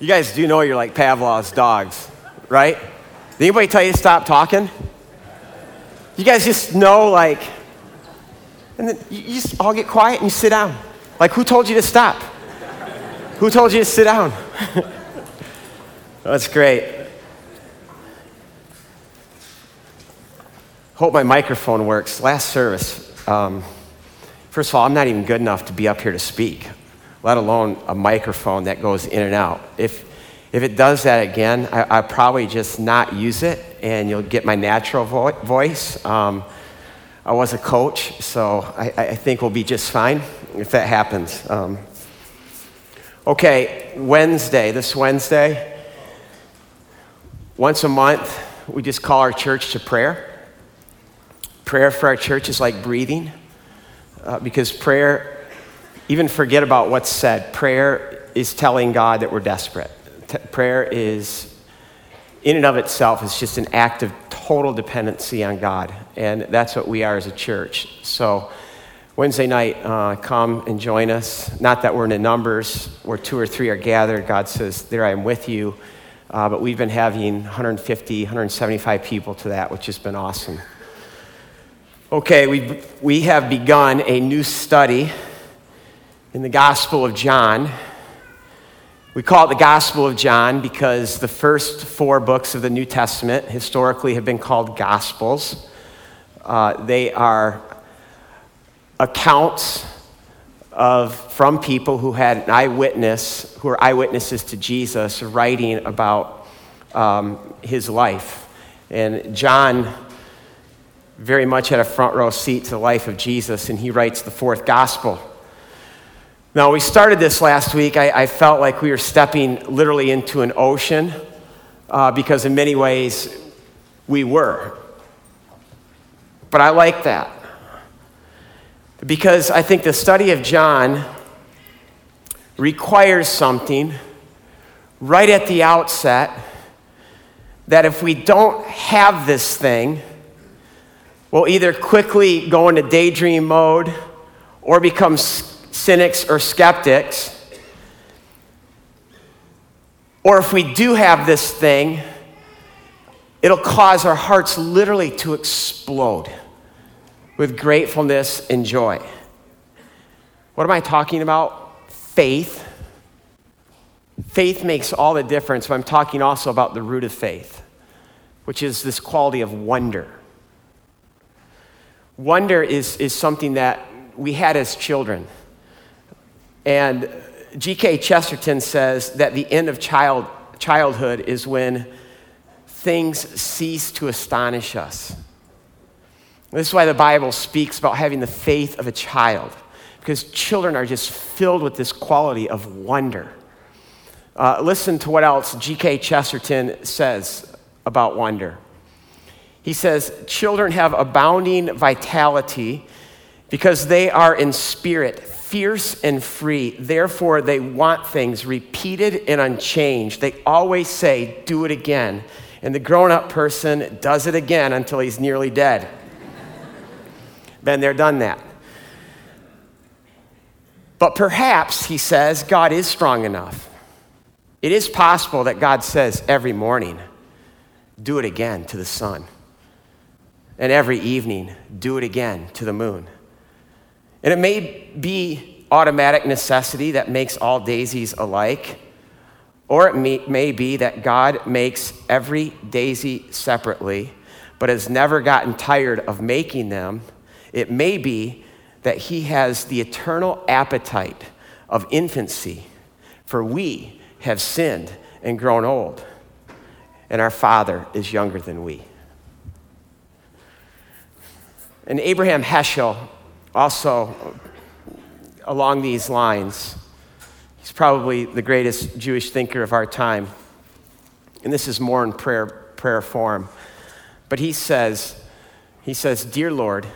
You guys do know you're like Pavlov's dogs, right? Did anybody tell you to stop talking? You guys just know, like, and then you just all get quiet and you sit down. Like, who told you to stop? who told you to sit down? That's great. Hope my microphone works. Last service, um, first of all, I'm not even good enough to be up here to speak let alone a microphone that goes in and out. If, if it does that again, I, I probably just not use it and you'll get my natural vo- voice. Um, I was a coach, so I, I, think we'll be just fine if that happens. Um, okay, Wednesday, this Wednesday, once a month, we just call our church to prayer. Prayer for our church is like breathing uh, because prayer even forget about what's said. Prayer is telling God that we're desperate. T- prayer is, in and of itself, is just an act of total dependency on God. And that's what we are as a church. So, Wednesday night, uh, come and join us. Not that we're in the numbers where two or three are gathered. God says, There I am with you. Uh, but we've been having 150, 175 people to that, which has been awesome. Okay, we, we have begun a new study in the Gospel of John. We call it the Gospel of John because the first four books of the New Testament historically have been called Gospels. Uh, they are accounts of from people who had an eyewitness, who are eyewitnesses to Jesus, writing about um, his life. And John very much had a front row seat to the life of Jesus, and he writes the fourth gospel. Now, we started this last week. I, I felt like we were stepping literally into an ocean uh, because, in many ways, we were. But I like that because I think the study of John requires something right at the outset that if we don't have this thing, we'll either quickly go into daydream mode or become cynics or skeptics. Or if we do have this thing, it'll cause our hearts literally to explode with gratefulness and joy. What am I talking about? Faith. Faith makes all the difference, but I'm talking also about the root of faith, which is this quality of wonder. Wonder is, is something that we had as children. And G.K. Chesterton says that the end of child, childhood is when things cease to astonish us. This is why the Bible speaks about having the faith of a child, because children are just filled with this quality of wonder. Uh, listen to what else G.K. Chesterton says about wonder. He says, Children have abounding vitality because they are in spirit fierce and free. Therefore, they want things repeated and unchanged. They always say, Do it again. And the grown up person does it again until he's nearly dead. Been there, done that. But perhaps, he says, God is strong enough. It is possible that God says every morning, Do it again to the sun. And every evening, do it again to the moon. And it may be automatic necessity that makes all daisies alike, or it may, may be that God makes every daisy separately, but has never gotten tired of making them. It may be that He has the eternal appetite of infancy, for we have sinned and grown old, and our Father is younger than we. And Abraham Heschel also, along these lines, he's probably the greatest Jewish thinker of our time. And this is more in prayer, prayer form. But he says, he says, Dear Lord,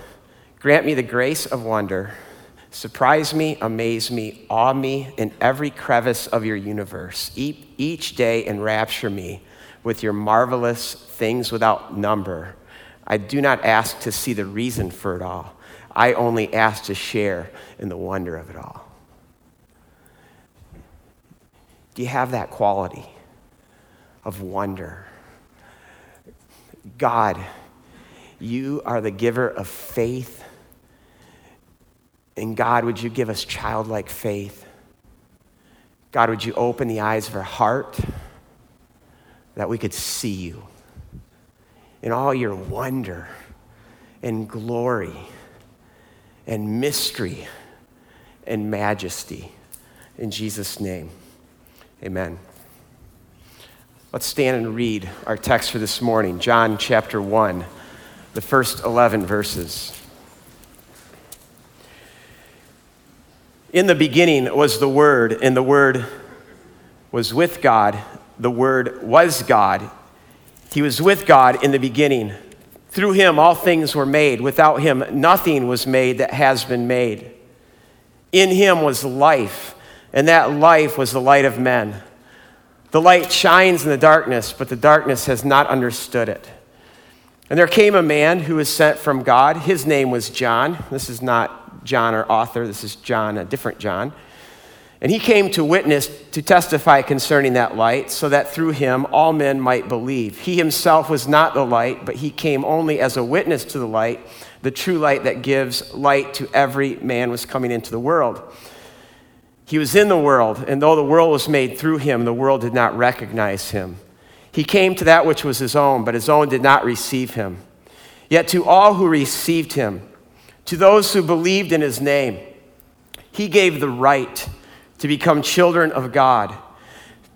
grant me the grace of wonder. Surprise me, amaze me, awe me in every crevice of your universe. Each day enrapture me with your marvelous things without number. I do not ask to see the reason for it all. I only ask to share in the wonder of it all. Do you have that quality of wonder? God, you are the giver of faith. And God, would you give us childlike faith? God, would you open the eyes of our heart that we could see you in all your wonder and glory and mystery and majesty. In Jesus' name, amen. Let's stand and read our text for this morning, John chapter 1, the first 11 verses. In the beginning was the Word, and the Word was with God. The Word was God. He was with God in the beginning. Through him, all things were made. Without him, nothing was made that has been made. In him was life, and that life was the light of men. The light shines in the darkness, but the darkness has not understood it. And there came a man who was sent from God. His name was John. This is not John, our author, this is John, a different John. And he came to witness, to testify concerning that light, so that through him all men might believe. He himself was not the light, but he came only as a witness to the light, the true light that gives light to every man was coming into the world. He was in the world, and though the world was made through him, the world did not recognize him. He came to that which was his own, but his own did not receive him. Yet to all who received him, to those who believed in his name, he gave the right to become children of God.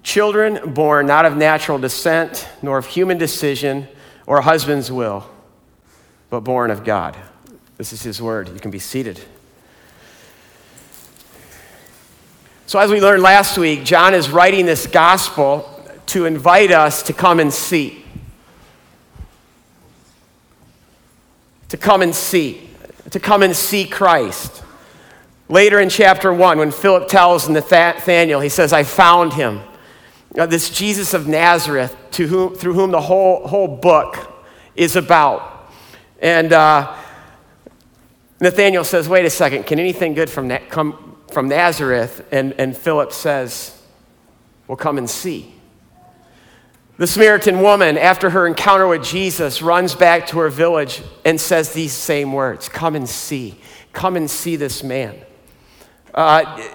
Children born not of natural descent, nor of human decision or husband's will, but born of God. This is his word. You can be seated. So, as we learned last week, John is writing this gospel to invite us to come and see. To come and see. To come and see Christ. Later in chapter 1, when Philip tells Nathanael, he says, I found him. Uh, this Jesus of Nazareth, to whom, through whom the whole, whole book is about. And uh, Nathanael says, Wait a second, can anything good from, Na- come from Nazareth? And, and Philip says, Well, come and see. The Samaritan woman, after her encounter with Jesus, runs back to her village and says these same words Come and see. Come and see this man. Uh,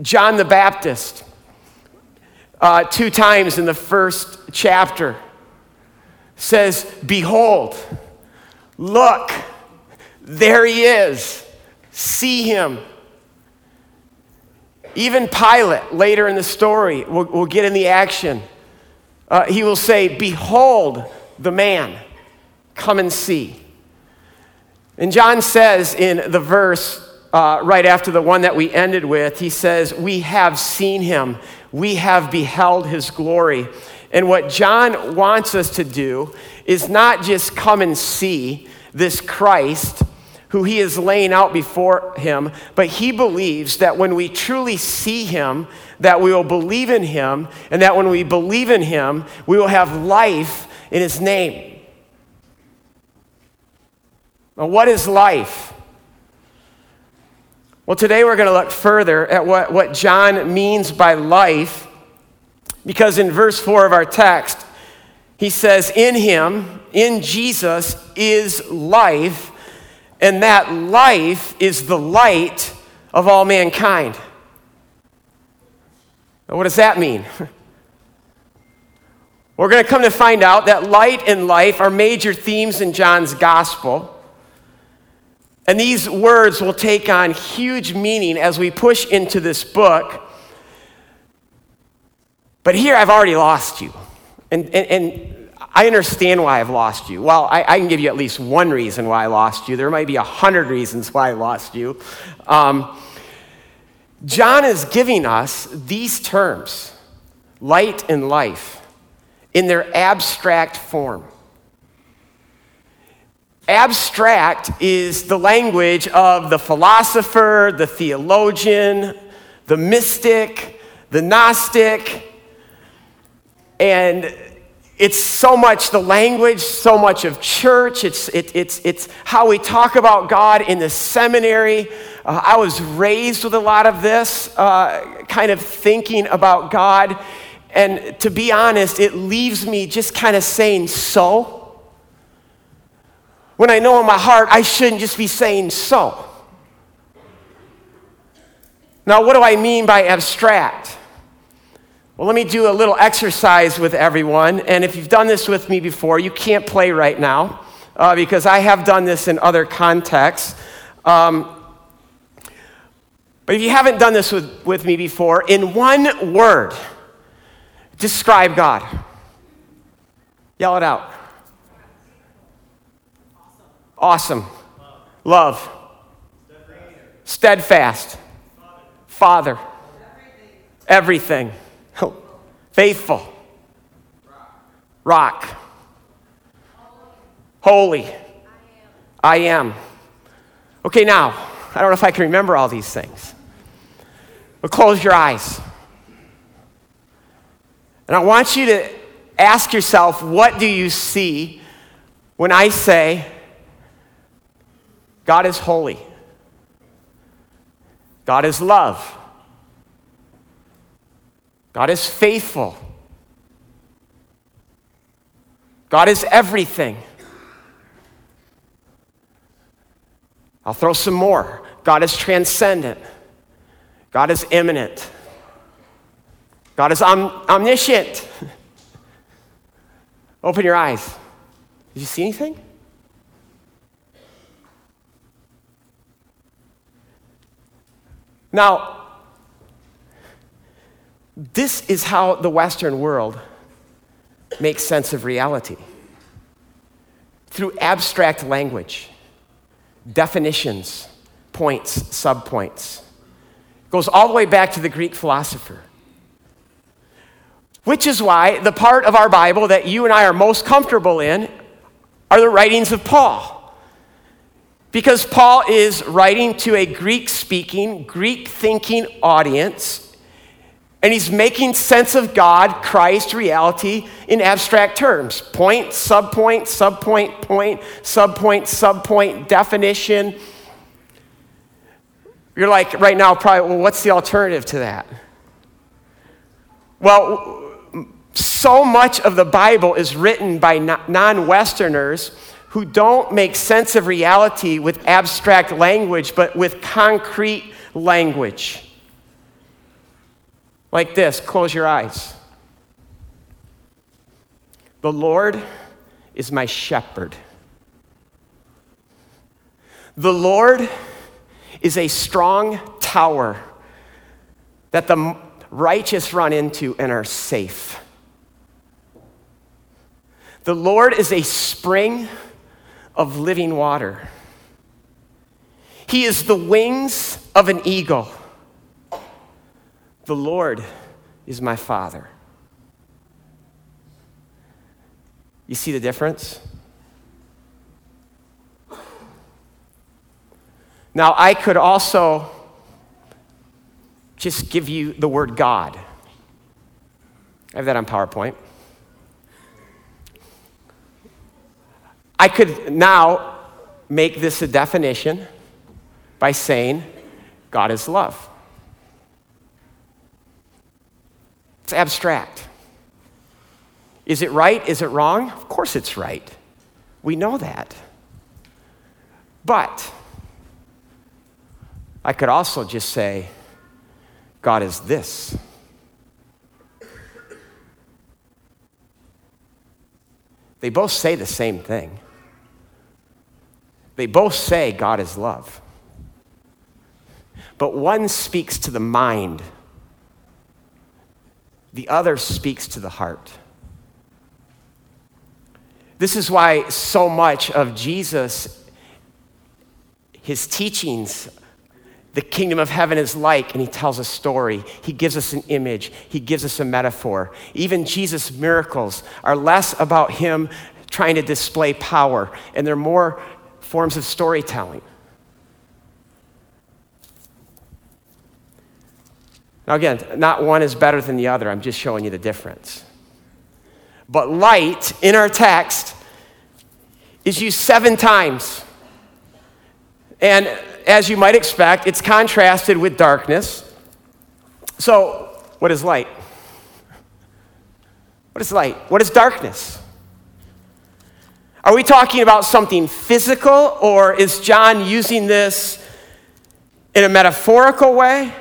John the Baptist, uh, two times in the first chapter, says, Behold, look, there he is. See him. Even Pilate, later in the story, will will get in the action. Uh, he will say, Behold the man, come and see. And John says in the verse uh, right after the one that we ended with, he says, We have seen him, we have beheld his glory. And what John wants us to do is not just come and see this Christ who he is laying out before him, but he believes that when we truly see him, that we will believe in him, and that when we believe in him, we will have life in his name. Now, what is life? Well, today we're going to look further at what, what John means by life, because in verse 4 of our text, he says, In him, in Jesus, is life, and that life is the light of all mankind. Now, what does that mean? We're going to come to find out that light and life are major themes in John's gospel. And these words will take on huge meaning as we push into this book. But here I've already lost you. And, and, and I understand why I've lost you. Well, I, I, can give you at least one reason why I lost you. There might be a hundred reasons why I lost you. Um, John is giving us these terms light and life in their abstract form. Abstract is the language of the philosopher, the theologian, the mystic, the Gnostic, and it's so much the language, so much of church. It's, it, it's, it's how we talk about God in the seminary. Uh, I was raised with a lot of this uh, kind of thinking about God. And to be honest, it leaves me just kind of saying so. When I know in my heart I shouldn't just be saying so. Now, what do I mean by abstract? Well, let me do a little exercise with everyone. And if you've done this with me before, you can't play right now uh, because I have done this in other contexts. Um, but if you haven't done this with, with me before, in one word, describe God. Yell it out. Awesome. Love. Steadfast. Father. Everything. Faithful. Rock. Holy. I am. Okay, now, I don't know if I can remember all these things. But close your eyes. And I want you to ask yourself what do you see when I say, God is holy? God is love. God is faithful. God is everything. I'll throw some more. God is transcendent. God is immanent. God is om- omniscient. Open your eyes. Did you see anything? Now, this is how the Western world makes sense of reality through abstract language, definitions, points, subpoints. It goes all the way back to the Greek philosopher. Which is why the part of our Bible that you and I are most comfortable in are the writings of Paul. Because Paul is writing to a Greek speaking, Greek thinking audience, and he's making sense of God, Christ, reality in abstract terms point, subpoint, subpoint, point, subpoint, subpoint, definition. You're like, right now, probably, well, what's the alternative to that? Well, so much of the Bible is written by non Westerners who don't make sense of reality with abstract language, but with concrete language. Like this close your eyes. The Lord is my shepherd. The Lord is a strong tower that the righteous run into and are safe. The Lord is a spring of living water. He is the wings of an eagle. The Lord is my Father. You see the difference? Now, I could also just give you the word God. I have that on PowerPoint. I could now make this a definition by saying God is love. It's abstract. Is it right? Is it wrong? Of course it's right. We know that. But I could also just say, God is this. They both say the same thing. They both say God is love. But one speaks to the mind, the other speaks to the heart. This is why so much of Jesus, his teachings, the kingdom of heaven is like, and he tells a story. He gives us an image, he gives us a metaphor. Even Jesus' miracles are less about him trying to display power, and they're more forms of storytelling. Now, again, not one is better than the other. I'm just showing you the difference. But light in our text is used seven times. And as you might expect, it's contrasted with darkness. So, what is light? What is light? What is darkness? Are we talking about something physical, or is John using this in a metaphorical way?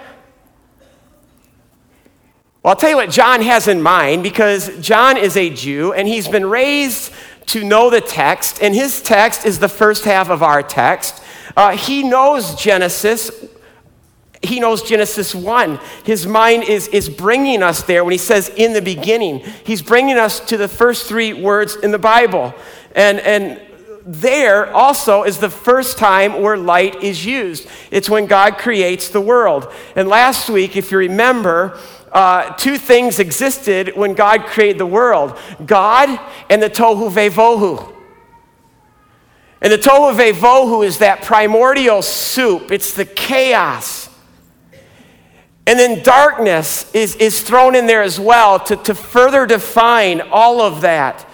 Well, I'll tell you what John has in mind because John is a Jew and he's been raised to know the text, and his text is the first half of our text. Uh, he knows Genesis. He knows Genesis 1. His mind is, is bringing us there when he says in the beginning. He's bringing us to the first three words in the Bible. And, and there also is the first time where light is used. It's when God creates the world. And last week, if you remember, uh, two things existed when God created the world God and the Tohu Vevohu. And the Tohu Vevohu is that primordial soup, it's the chaos. And then darkness is, is thrown in there as well to, to further define all of that.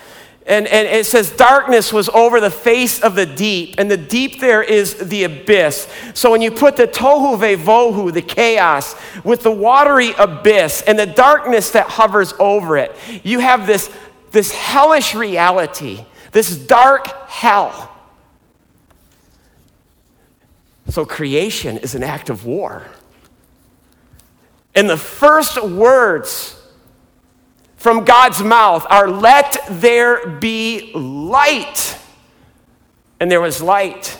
And, and it says, darkness was over the face of the deep, and the deep there is the abyss. So when you put the tohu vevohu, the chaos, with the watery abyss and the darkness that hovers over it, you have this, this hellish reality, this dark hell. So creation is an act of war. And the first words from God's mouth are let there be light. And there was light.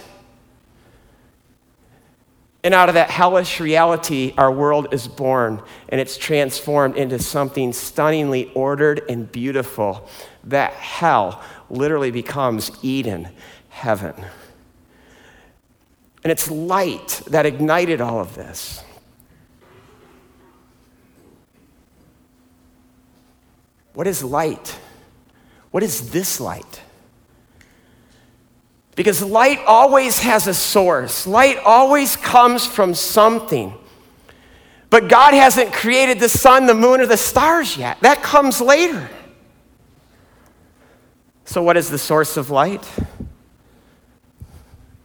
And out of that hellish reality, our world is born and it's transformed into something stunningly ordered and beautiful. That hell literally becomes Eden, heaven. And it's light that ignited all of this. What is light? What is this light? Because light always has a source, light always comes from something. But God hasn't created the sun, the moon, or the stars yet. That comes later. So, what is the source of light?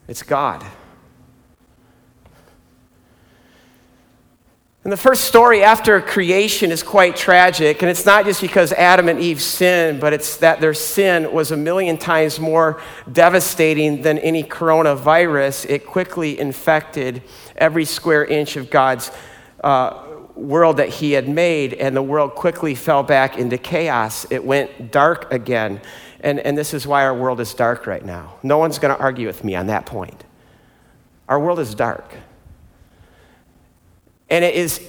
It's God. And the first story after creation is quite tragic, and it's not just because Adam and Eve sinned, but it's that their sin was a million times more devastating than any coronavirus. It quickly infected every square inch of God's uh, world that He had made, and the world quickly fell back into chaos. It went dark again. And, and this is why our world is dark right now. No one's going to argue with me on that point. Our world is dark. And it is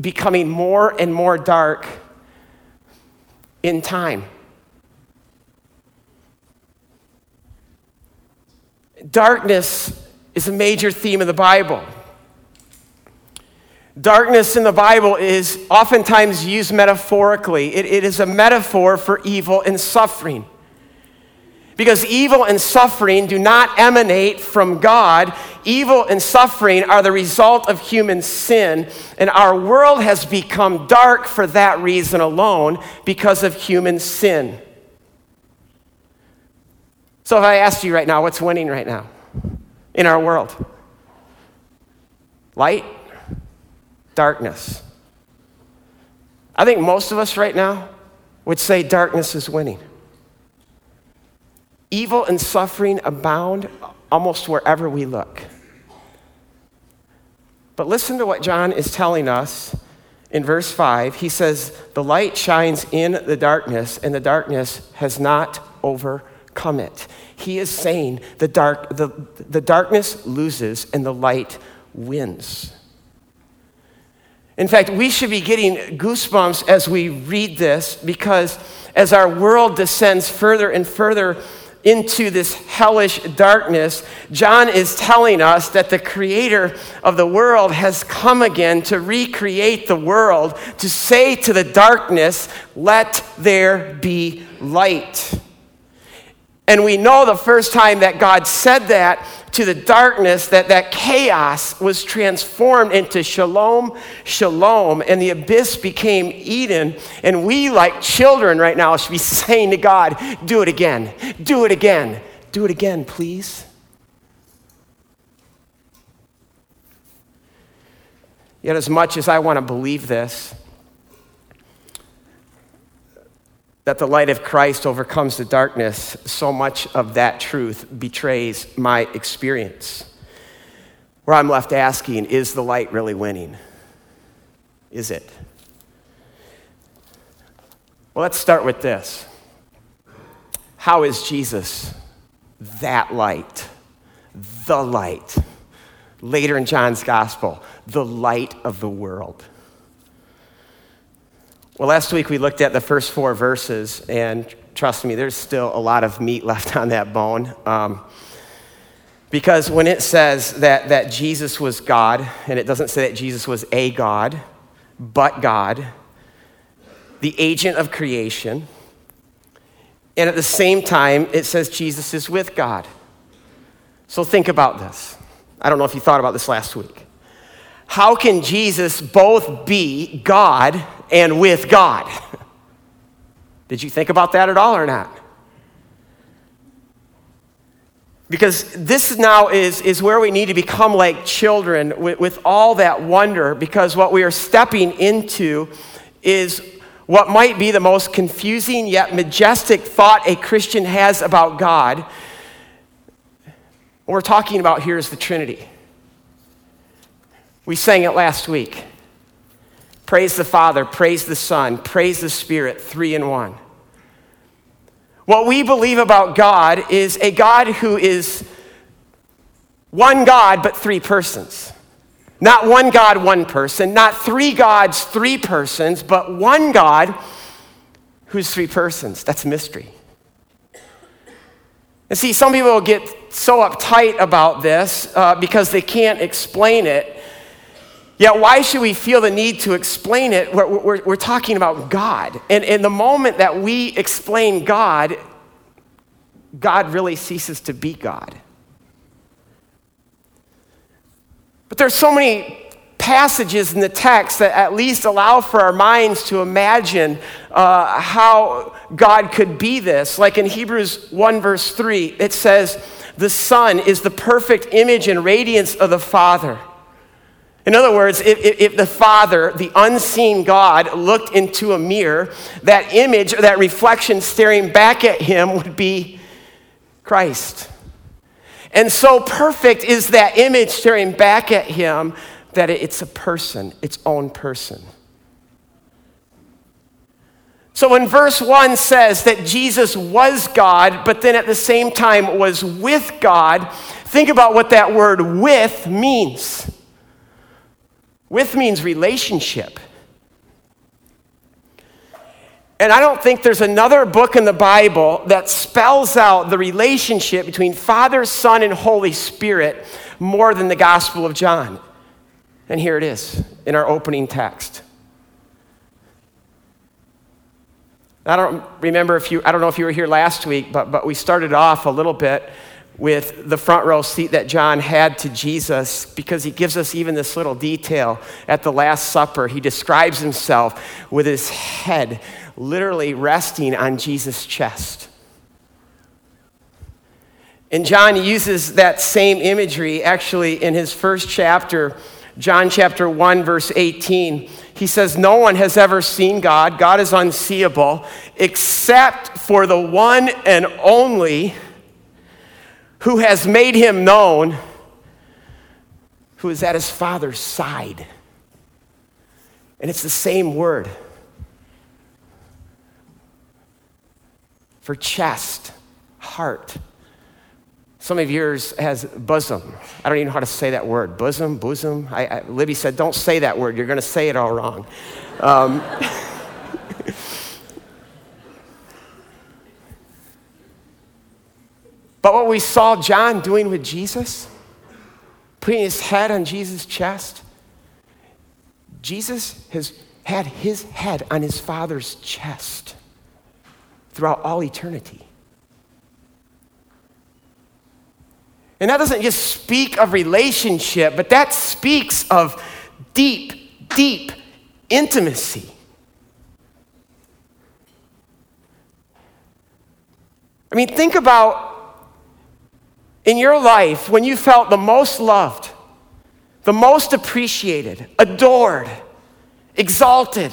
becoming more and more dark in time. Darkness is a major theme of the Bible. Darkness in the Bible is oftentimes used metaphorically. It, it is a metaphor for evil and suffering. Because evil and suffering do not emanate from God. Evil and suffering are the result of human sin, and our world has become dark for that reason alone because of human sin. So, if I asked you right now, what's winning right now in our world? Light? Darkness? I think most of us right now would say darkness is winning. Evil and suffering abound almost wherever we look. But listen to what John is telling us in verse 5. He says, The light shines in the darkness, and the darkness has not overcome it. He is saying the, dark, the, the darkness loses and the light wins. In fact, we should be getting goosebumps as we read this because as our world descends further and further into this hellish darkness, John is telling us that the creator of the world has come again to recreate the world, to say to the darkness, Let there be light. And we know the first time that God said that to the darkness, that that chaos was transformed into shalom, shalom, and the abyss became Eden. And we, like children right now, should be saying to God, do it again, do it again, do it again, please. Yet, as much as I want to believe this, that the light of Christ overcomes the darkness, so much of that truth betrays my experience. Where I'm left asking, is the light really winning? Is it? Well, let's start with this. How is Jesus that light? The light. Later in John's gospel, the light of the world. Well, last week we looked at the first four verses, and trust me, there's still a lot of meat left on that bone. Um, because when it says that, that Jesus was God, and it doesn't say that Jesus was a God, but God, the agent of creation, and at the same time, it says Jesus is with God. So think about this. I don't know if you thought about this last week. How can Jesus both be God and with God? Did you think about that at all or not? Because this now is, is where we need to become like children with, with all that wonder, because what we are stepping into is what might be the most confusing yet majestic thought a Christian has about God. What we're talking about here is the Trinity. We sang it last week. Praise the Father, praise the Son, praise the Spirit, three in one. What we believe about God is a God who is one God, but three persons. Not one God, one person. Not three gods, three persons, but one God who's three persons. That's a mystery. And see, some people get so uptight about this uh, because they can't explain it. Yet, why should we feel the need to explain it? We're, we're, we're talking about God. And in the moment that we explain God, God really ceases to be God. But there's so many passages in the text that at least allow for our minds to imagine uh, how God could be this. Like in Hebrews 1, verse 3, it says, The Son is the perfect image and radiance of the Father. In other words, if, if, the Father, the unseen God, looked into a mirror, that image or that reflection staring back at him would be Christ. And so perfect is that image staring back at him that it's a person, its own person. So when verse 1 says that Jesus was God, but then at the same time was with God, think about what that word with means. With means relationship. And I don't think there's another book in the Bible that spells out the relationship between Father, Son, and Holy Spirit more than the Gospel of John. And here it is in our opening text. I don't remember if you, I don't know if you were here last week, but, but we started off a little bit with the front row seat that John had to Jesus because he gives us even this little detail at the Last Supper. He describes himself with his head literally resting on Jesus' chest. And John uses that same imagery actually in his first chapter, John chapter 1, verse 18. He says, No one has ever seen God, God is unseeable, except for the one and only who has made him known, who is at his Father's side. And it's the same word for chest, heart. Some of yours has bosom. I don't even know how to say that word. Bosom, bosom. I, I, Libby said, don't say that word. You're going to say it all wrong. Um, But what we saw John doing with Jesus, putting his head on Jesus' chest, Jesus has had his head on his Father's chest throughout all eternity. And that doesn't just speak of relationship, but that speaks of deep, deep intimacy. I mean, think about in your life when you felt the most loved, the most appreciated, adored, exalted.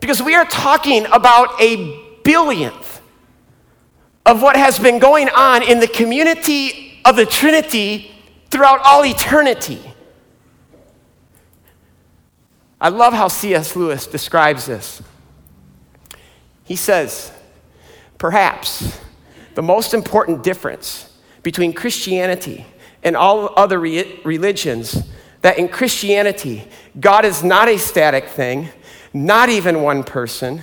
Because we are talking about a billionth of what has been going on in the community of the Trinity throughout all eternity. I love how C.S. Lewis describes this. He says, perhaps the most important difference between Christianity and all other re- religions that in Christianity, God is not a static thing, not even one person,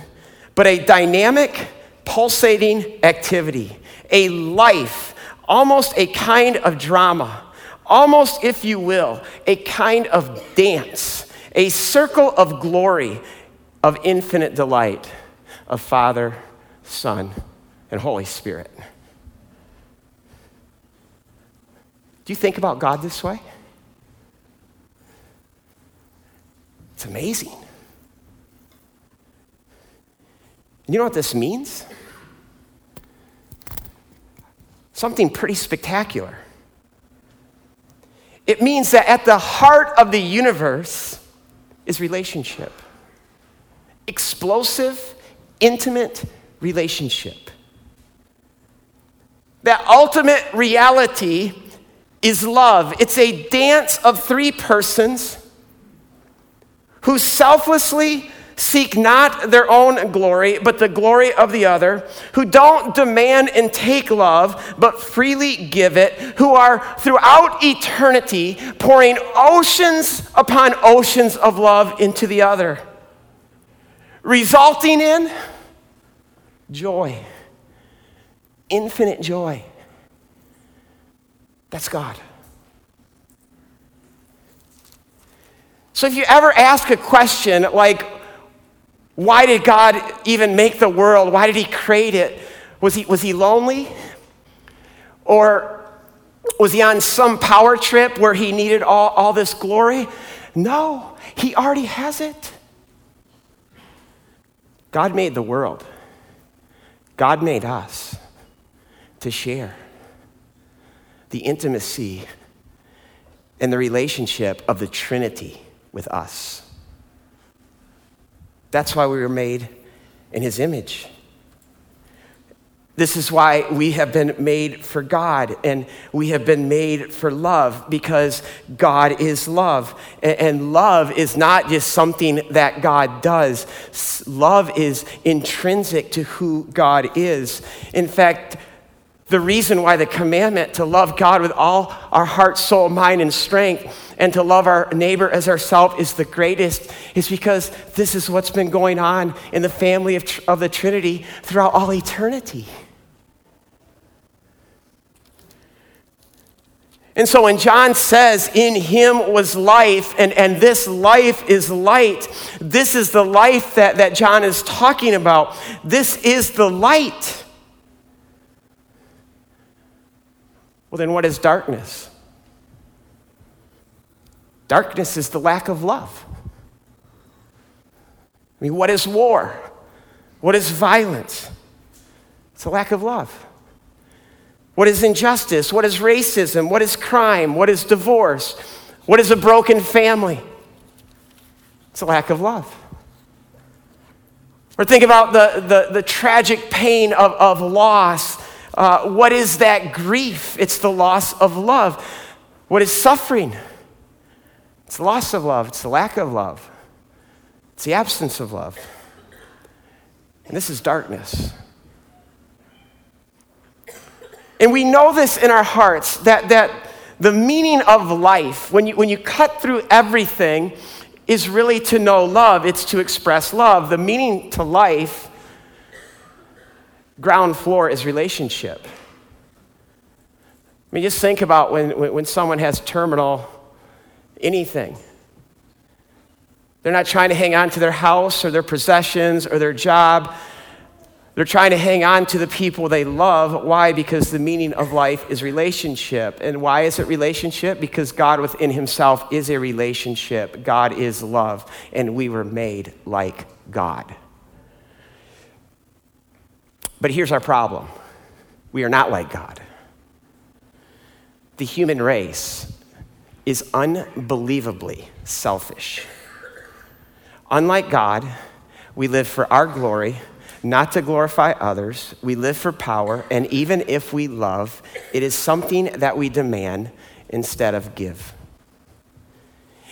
but a dynamic, pulsating activity, a life, almost a kind of drama, almost, if you will, a kind of dance, a circle of glory, of infinite delight of Father, Son, and Holy Spirit. Do you think about God this way? It's amazing. You know what this means? Something pretty spectacular. It means that at the heart of the universe is relationship explosive, intimate relationship. That ultimate reality is love. It's a dance of three persons who selflessly seek not their own glory, but the glory of the other, who don't demand and take love, but freely give it, who are throughout eternity pouring oceans upon oceans of love into the other, resulting in joy, infinite joy. That's God. So if you ever ask a question like, why did God even make the world? Why did He create it? Was He, was he lonely? Or was He on some power trip where He needed all, all this glory? No, He already has it. God made the world, God made us to share the intimacy and the relationship of the Trinity with us. That's why we were made in His image. This is why we have been made for God and we have been made for love because God is love. And love is not just something that God does, love is intrinsic to who God is. In fact, the reason why the commandment to love God with all our heart, soul, mind, and strength and to love our neighbor as ourselves is the greatest is because this is what's been going on in the family of, of the Trinity throughout all eternity. And so when John says, In him was life, and, and this life is light, this is the life that, that John is talking about. This is the light. Well, then what is darkness? Darkness is the lack of love. I mean, what is war? What is violence? It's a lack of love. What is injustice? What is racism? What is crime? What is divorce? What is a broken family? It's a lack of love. Or think about the, the, the tragic pain of, of loss uh, what is that grief? It's the loss of love. What is suffering? It's the loss of love, it's the lack of love, it's the absence of love. And this is darkness. And we know this in our hearts that, that the meaning of life, when you, when you cut through everything, is really to know love, it's to express love. The meaning to life ground floor is relationship. I mean, just think about when, when someone has terminal anything. They're not trying to hang on to their house or their possessions or their job. They're trying to hang on to the people they love. Why? Because the meaning of life is relationship. And why is it relationship? Because God within Himself is a relationship. God is love, and we were made like God. But here's our problem we are not like God. the human race is unbelievably selfish. Unlike God, we live for our glory, not to glorify others. We live for power, and even if we love, it is something that we demand instead of give.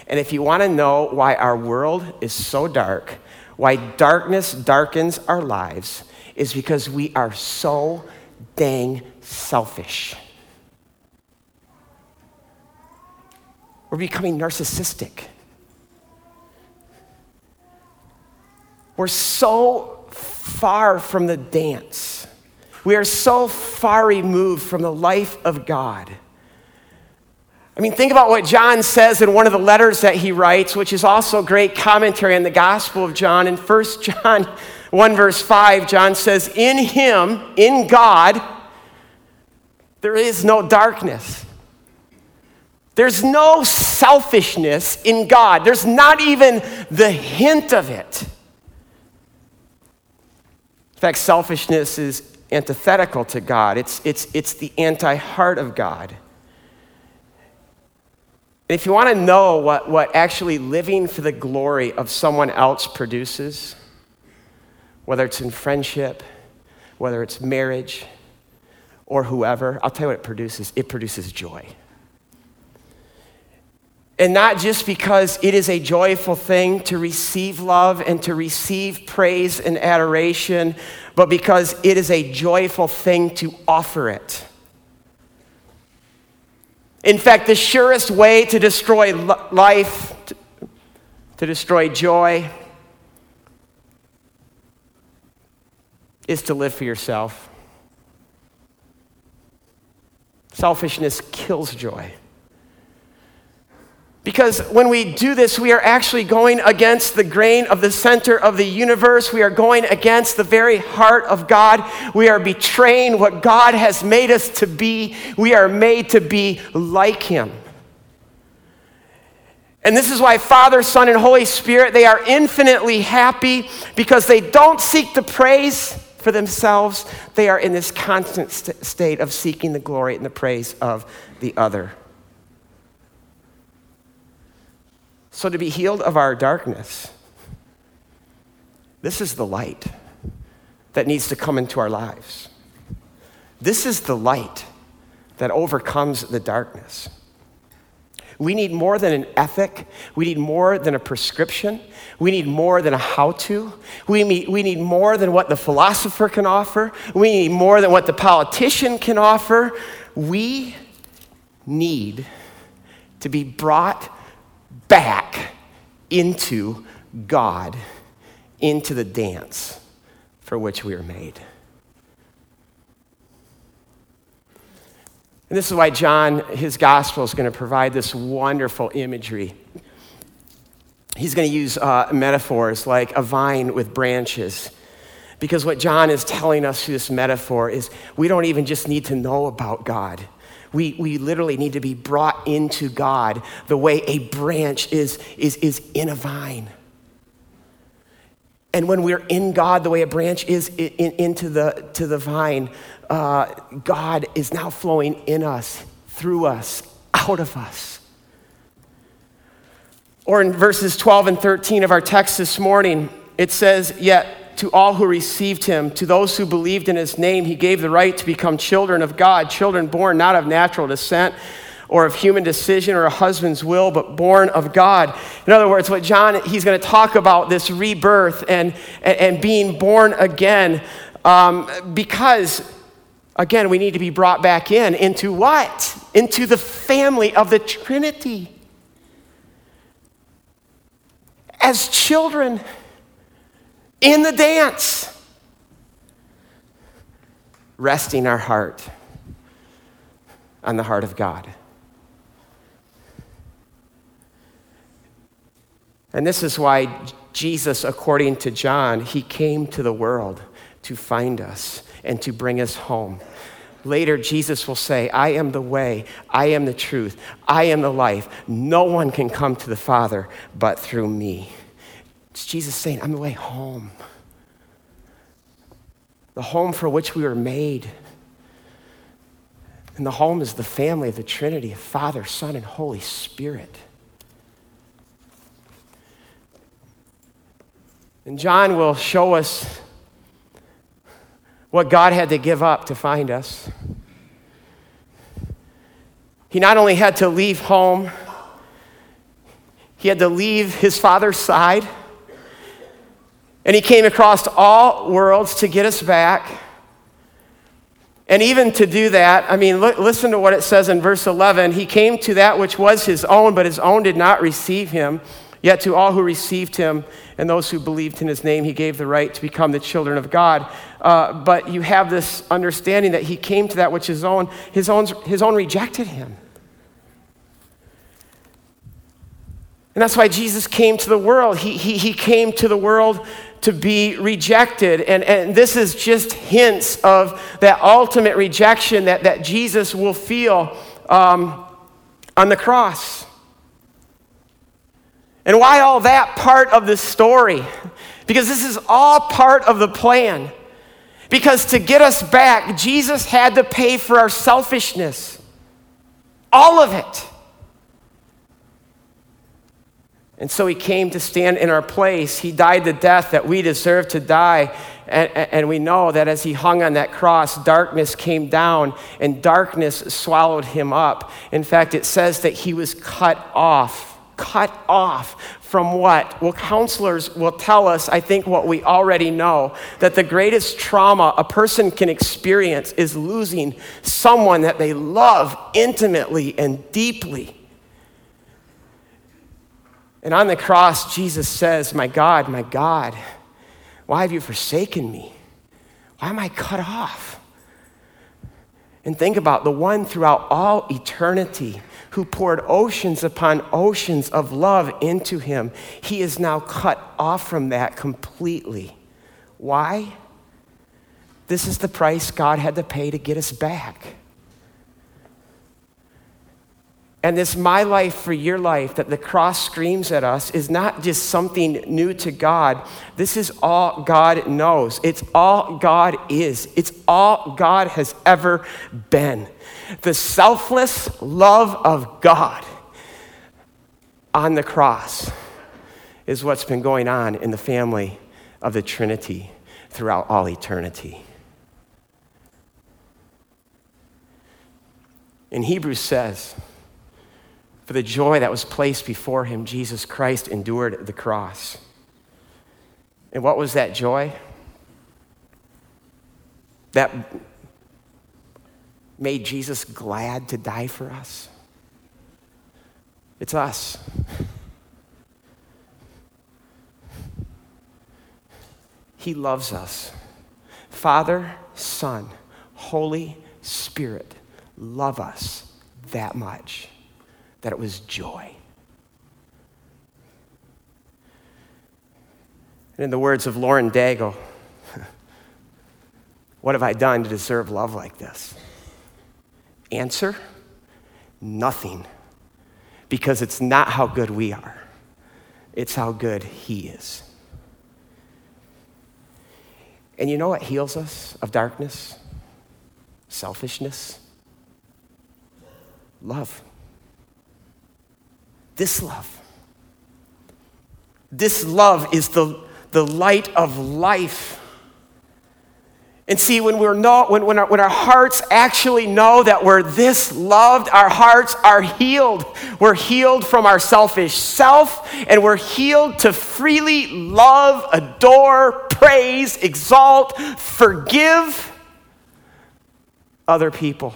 And if you want to know why our world is so dark, why darkness darkens our lives, is because we are so dang selfish. We're becoming narcissistic. We're so far from the dance. We are so far removed from the life of God. I mean, think about what John says in one of the letters that he writes, which is also great commentary on the Gospel of John. In 1 John 1, verse 5, John says, In him, in God, there is no darkness. There's no selfishness in God. There's not even the hint of it. In fact, selfishness is antithetical to God, it's, it's, it's the anti heart of God. And if you want to know what, what actually living for the glory of someone else produces, whether it's in friendship, whether it's marriage, or whoever, I'll tell you what it produces it produces joy. And not just because it is a joyful thing to receive love and to receive praise and adoration, but because it is a joyful thing to offer it. In fact, the surest way to destroy life, to destroy joy, is to live for yourself. Selfishness kills joy. Because when we do this, we are actually going against the grain of the center of the universe. We are going against the very heart of God. We are betraying what God has made us to be. We are made to be like Him. And this is why Father, Son, and Holy Spirit, they are infinitely happy because they don't seek the praise for themselves. They are in this constant st- state of seeking the glory and the praise of the other. So, to be healed of our darkness, this is the light that needs to come into our lives. This is the light that overcomes the darkness. We need more than an ethic. We need more than a prescription. We need more than a how to. We need, we need more than what the philosopher can offer. We need more than what the politician can offer. We need to be brought back into God, into the dance for which we are made. And this is why John, his gospel, is going to provide this wonderful imagery. He's going to use uh, metaphors like a vine with branches. Because what John is telling us through this metaphor is we don't even just need to know about God. We, we literally need to be brought into God the way a branch is, is, is in a vine. And when we're in God, the way a branch is in, in, into the, to the vine, uh, God is now flowing in us, through us, out of us. Or in verses 12 and 13 of our text this morning, it says, Yet to all who received him, to those who believed in his name, he gave the right to become children of God, children born not of natural descent or of human decision or a husband's will, but born of God. In other words, what John, he's going to talk about this rebirth and, and, being born again um, because, again, we need to be brought back in. Into what? Into the family of the Trinity. As children in the dance, resting our heart on the heart of God. And this is why Jesus, according to John, he came to the world to find us and to bring us home. Later, Jesus will say, I am the way, I am the truth, I am the life. No one can come to the Father but through me. It's Jesus saying, I'm the way home. The home for which we were made. And the home is the family of the Trinity of Father, Son, and Holy Spirit. And John will show us what God had to give up to find us. He not only had to leave home, he had to leave his father's side, and he came across all worlds to get us back. And even to do that, I mean, look, listen to what it says in verse 11. He came to that which was his own, but his own did not receive him. Yet to all who received him and those who believed in his name, he gave the right to become the children of God. Uh, but you have this understanding that he came to that which his own, his own, his own rejected him. And that's why Jesus came to the world. He, he, he came to the world to be rejected. And, and this is just hints of that ultimate rejection that, that Jesus will feel um, on the cross. And why all that part of the story? Because this is all part of the plan. Because to get us back, Jesus had to pay for our selfishness. All of it. And so he came to stand in our place. He died the death that we deserve to die. And, and, we know that as he hung on that cross, darkness came down and darkness swallowed him up. In fact, it says that he was cut off cut off from what? Well, counselors will tell us, I think, what we already know that the greatest trauma a person can experience is losing someone that they love intimately and deeply. And on the cross, Jesus says, My God, my God, why have you forsaken me? Why am I cut off? And think about the one throughout all eternity who poured oceans upon oceans of love into him. He is now cut off from that completely. Why? This is the price God had to pay to get us back. And this my life for your life that the cross screams at us is not just something new to God. This is all God knows. It's all God is. It's all God has ever been. The selfless love of God on the cross is what's been going on in the family of the Trinity throughout all eternity. In Hebrews says, for the joy that was placed before him, Jesus Christ endured the cross. And what was that joy? That made Jesus glad to die for us? It's us. He loves us. Father, Son, Holy Spirit love us that much that it was joy. And in the words of Lauren Daigle, what have I done to deserve love like this? Answer nothing. Because it's not how good we are, it's how good He is. And you know what heals us of darkness? Selfishness? Love. This love. This love is the, the light of life. And see, when we're not, when, when, our, when our hearts actually know that we're this loved, our hearts are healed. We're healed from our selfish self, and we're healed to freely love, adore, praise, exalt, forgive other people.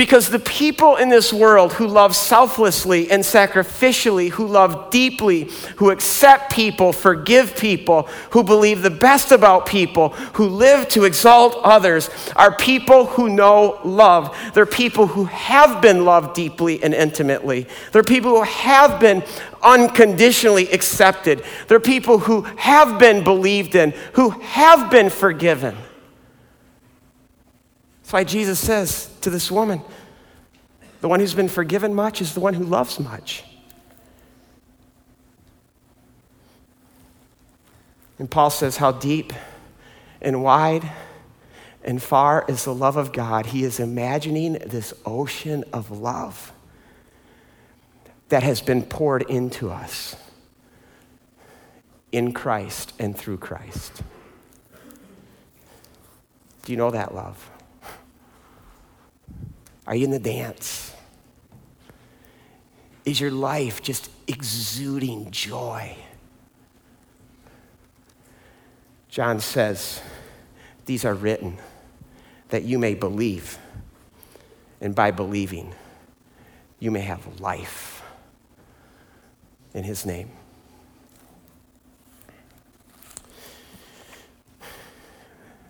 Because the people in this world who love selflessly and sacrificially, who love deeply, who accept people, forgive people, who believe the best about people, who live to exalt others, are people who know love. They're people who have been loved deeply and intimately. They're people who have been unconditionally accepted. They're people who have been believed in, who have been forgiven. That's why Jesus says to this woman, the one who's been forgiven much is the one who loves much. And Paul says how deep and wide and far is the love of God. He is imagining this ocean of love that has been poured into us in Christ and through Christ. Do you know that love? Are you in the dance? Is your life just exuding joy? John says, These are written that you may believe, and by believing, you may have life in his name.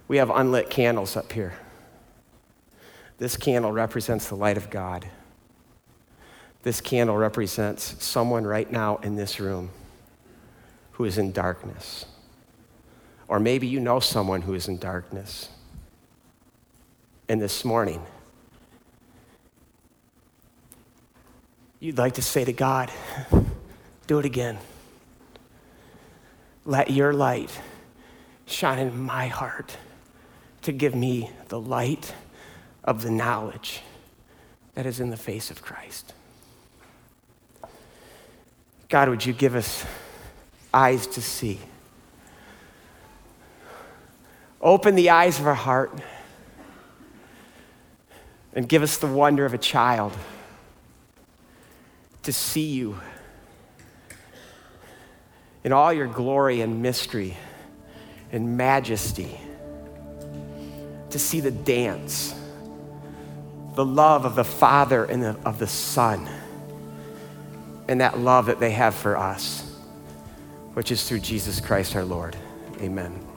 We have unlit candles up here. This candle represents the light of God. This candle represents someone right now in this room who is in darkness. Or maybe you know someone who is in darkness. And this morning, you'd like to say to God, do it again. Let your light shine in my heart to give me the light of the knowledge that is in the face of Christ. God, would you give us eyes to see? Open the eyes of our heart and give us the wonder of a child to see you in all your glory and mystery and majesty to see the dance, the love of the Father and the, of the Son, and that love that they have for us, which is through Jesus Christ our Lord. Amen.